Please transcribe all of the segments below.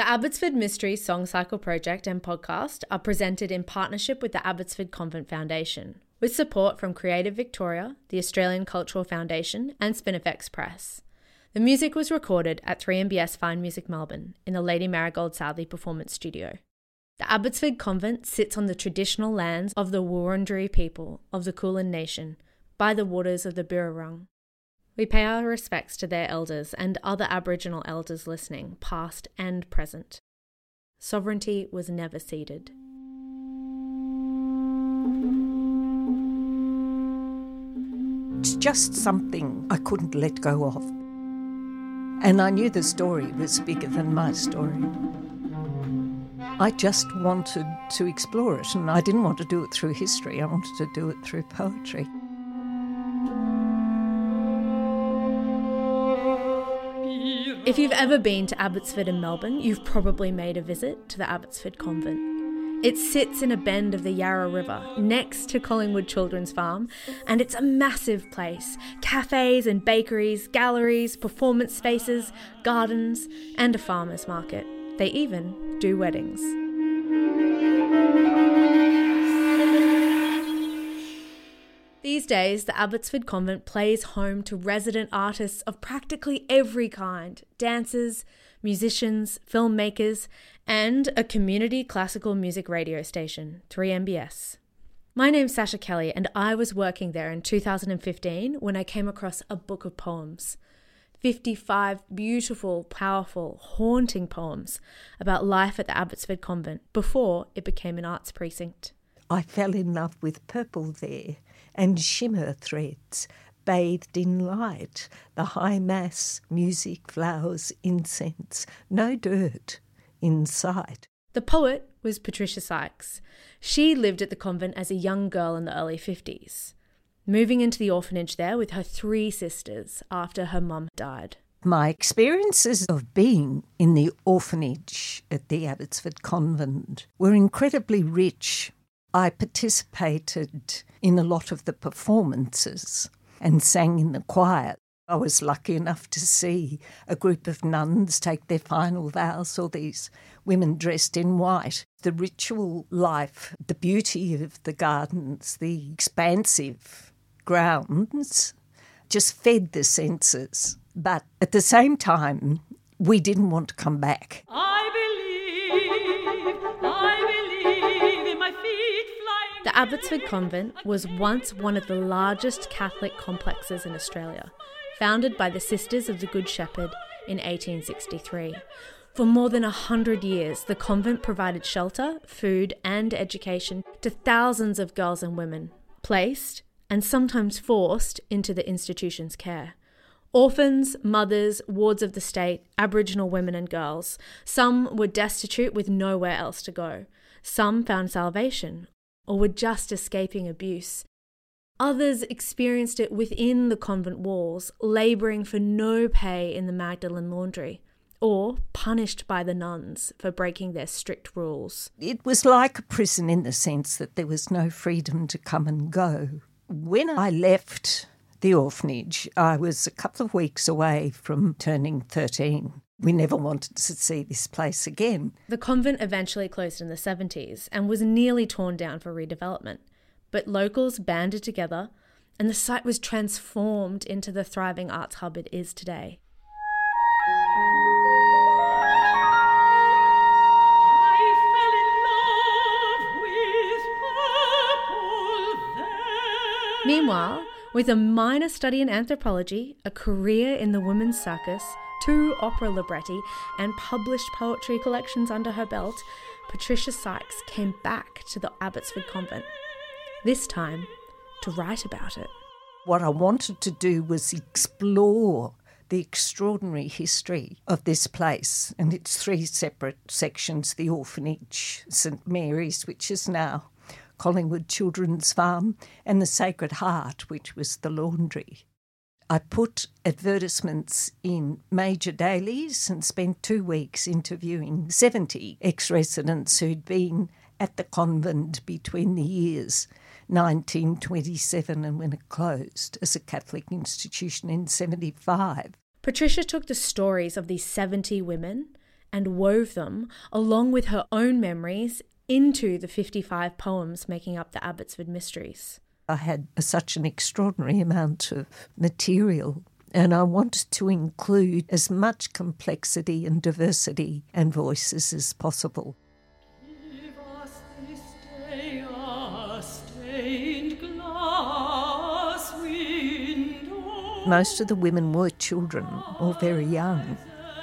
The Abbotsford Mystery Song Cycle Project and podcast are presented in partnership with the Abbotsford Convent Foundation, with support from Creative Victoria, the Australian Cultural Foundation, and Spinifex Press. The music was recorded at 3MBS Fine Music Melbourne in the Lady Marigold Southey Performance Studio. The Abbotsford Convent sits on the traditional lands of the Wurundjeri people of the Kulin Nation by the waters of the Birrarung. We pay our respects to their elders and other Aboriginal elders listening, past and present. Sovereignty was never ceded. It's just something I couldn't let go of. And I knew the story was bigger than my story. I just wanted to explore it, and I didn't want to do it through history, I wanted to do it through poetry. If you've ever been to Abbotsford in Melbourne, you've probably made a visit to the Abbotsford Convent. It sits in a bend of the Yarra River next to Collingwood Children's Farm, and it's a massive place cafes and bakeries, galleries, performance spaces, gardens, and a farmer's market. They even do weddings. These days, the Abbotsford Convent plays home to resident artists of practically every kind dancers, musicians, filmmakers, and a community classical music radio station, 3MBS. My name's Sascha Kelly, and I was working there in 2015 when I came across a book of poems. 55 beautiful, powerful, haunting poems about life at the Abbotsford Convent before it became an arts precinct. I fell in love with purple there and shimmer threads bathed in light, the high mass, music, flowers, incense, no dirt in sight. The poet was Patricia Sykes. She lived at the convent as a young girl in the early 50s, moving into the orphanage there with her three sisters after her mum died. My experiences of being in the orphanage at the Abbotsford Convent were incredibly rich I participated in a lot of the performances and sang in the choir. I was lucky enough to see a group of nuns take their final vows, or these women dressed in white. The ritual life, the beauty of the gardens, the expansive grounds just fed the senses. But at the same time, we didn't want to come back. Abbotsford Convent was once one of the largest Catholic complexes in Australia, founded by the Sisters of the Good Shepherd in 1863. For more than a hundred years, the convent provided shelter, food, and education to thousands of girls and women, placed and sometimes forced into the institution's care. Orphans, mothers, wards of the state, Aboriginal women and girls. Some were destitute with nowhere else to go. Some found salvation, or were just escaping abuse. Others experienced it within the convent walls, labouring for no pay in the Magdalen laundry, or punished by the nuns for breaking their strict rules. It was like a prison in the sense that there was no freedom to come and go. When I left the orphanage, I was a couple of weeks away from turning 13 we never wanted to see this place again. The convent eventually closed in the 70s and was nearly torn down for redevelopment. But locals banded together and the site was transformed into the thriving arts hub it is today. Meanwhile, with a minor study in anthropology, a career in the women's circus, two opera libretti, and published poetry collections under her belt, Patricia Sykes came back to the Abbotsford Convent. This time to write about it. What I wanted to do was explore the extraordinary history of this place and its three separate sections the orphanage, St Mary's, which is now Collingwood Children's Farm, and the Sacred Heart, which was the laundry. I put advertisements in major dailies and spent two weeks interviewing 70 ex residents who'd been at the convent between the years 1927 and when it closed as a Catholic institution in 75. Patricia took the stories of these 70 women and wove them, along with her own memories, into the 55 poems making up the Abbotsford Mysteries. I had such an extraordinary amount of material and I wanted to include as much complexity and diversity and voices as possible. Most of the women were children or very young.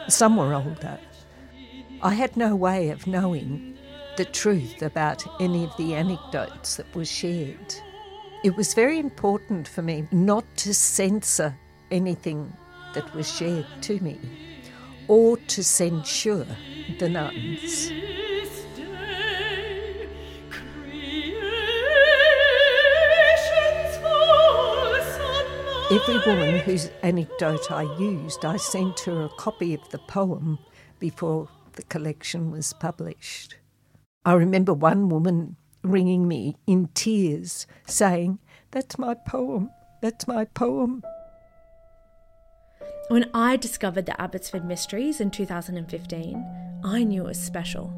Some were older. I had no way of knowing the truth about any of the anecdotes that were shared. It was very important for me not to censor anything that was shared to me or to censure the nuns. Every woman whose anecdote I used, I sent her a copy of the poem before the collection was published. I remember one woman ringing me in tears saying, That's my poem, that's my poem. When I discovered the Abbotsford Mysteries in 2015, I knew it was special.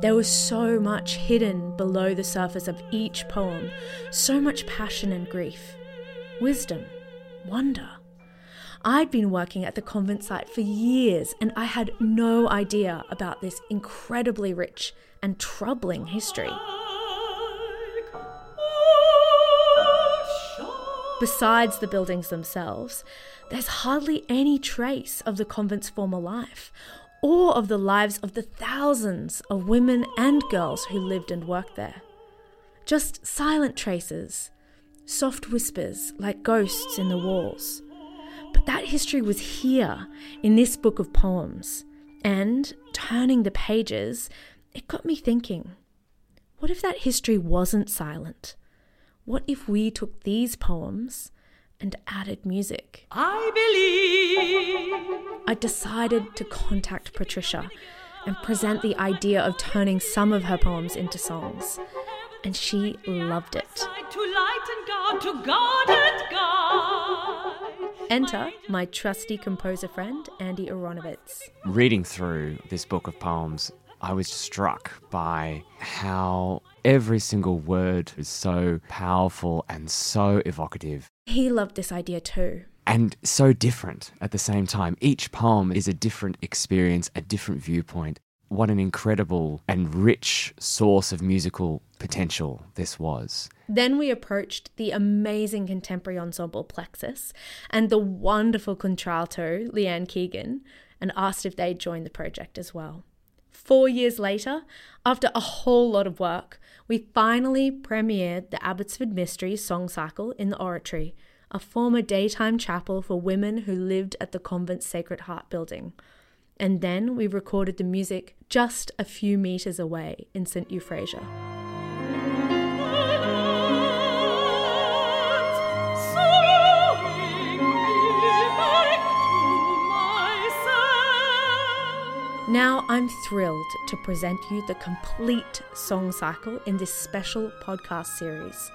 There was so much hidden below the surface of each poem, so much passion and grief, wisdom, wonder. I'd been working at the convent site for years and I had no idea about this incredibly rich and troubling history. Besides the buildings themselves, there's hardly any trace of the convent's former life or of the lives of the thousands of women and girls who lived and worked there. Just silent traces, soft whispers like ghosts in the walls. But that history was here in this book of poems, and turning the pages, it got me thinking what if that history wasn't silent? What if we took these poems and added music. I believe. I decided to contact Patricia and present the idea of turning some of her poems into songs. And she loved it. Enter my trusty composer friend, Andy Aronowicz. Reading through this book of poems, I was struck by how every single word is so powerful and so evocative. He loved this idea too. And so different at the same time. Each poem is a different experience, a different viewpoint. What an incredible and rich source of musical potential this was. Then we approached the amazing contemporary ensemble Plexus and the wonderful contralto Leanne Keegan and asked if they'd join the project as well. Four years later, after a whole lot of work, we finally premiered the Abbotsford Mysteries song cycle in the Oratory, a former daytime chapel for women who lived at the convent's Sacred Heart building. And then we recorded the music just a few metres away in St. Euphrasia. Now I'm thrilled to present you the complete song cycle in this special podcast series.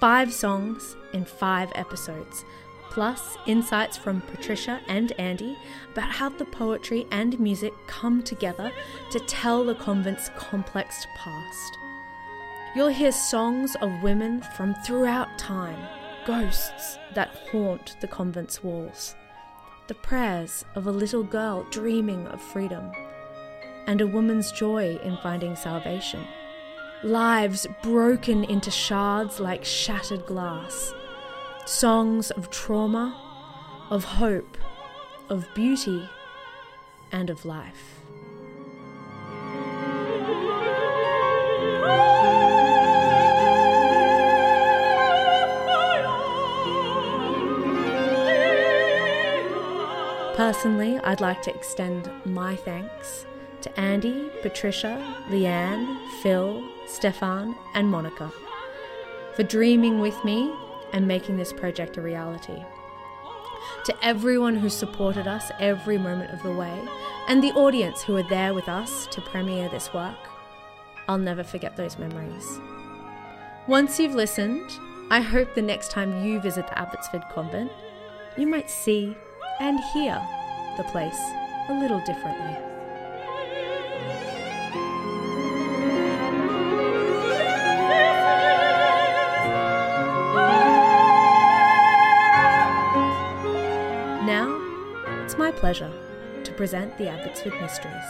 Five songs in five episodes, plus insights from Patricia and Andy about how the poetry and music come together to tell the convent's complex past. You'll hear songs of women from throughout time, ghosts that haunt the convent's walls the prayers of a little girl dreaming of freedom, and a woman's joy in finding salvation. Lives broken into shards like shattered glass, songs of trauma, of hope, of beauty, and of life. Personally, I'd like to extend my thanks to Andy, Patricia, Leanne, Phil, Stefan, and Monica for dreaming with me and making this project a reality. To everyone who supported us every moment of the way, and the audience who were there with us to premiere this work, I'll never forget those memories. Once you've listened, I hope the next time you visit the Abbotsford Convent, you might see and hear the place a little differently. Pleasure to present the Abbotsford Mysteries.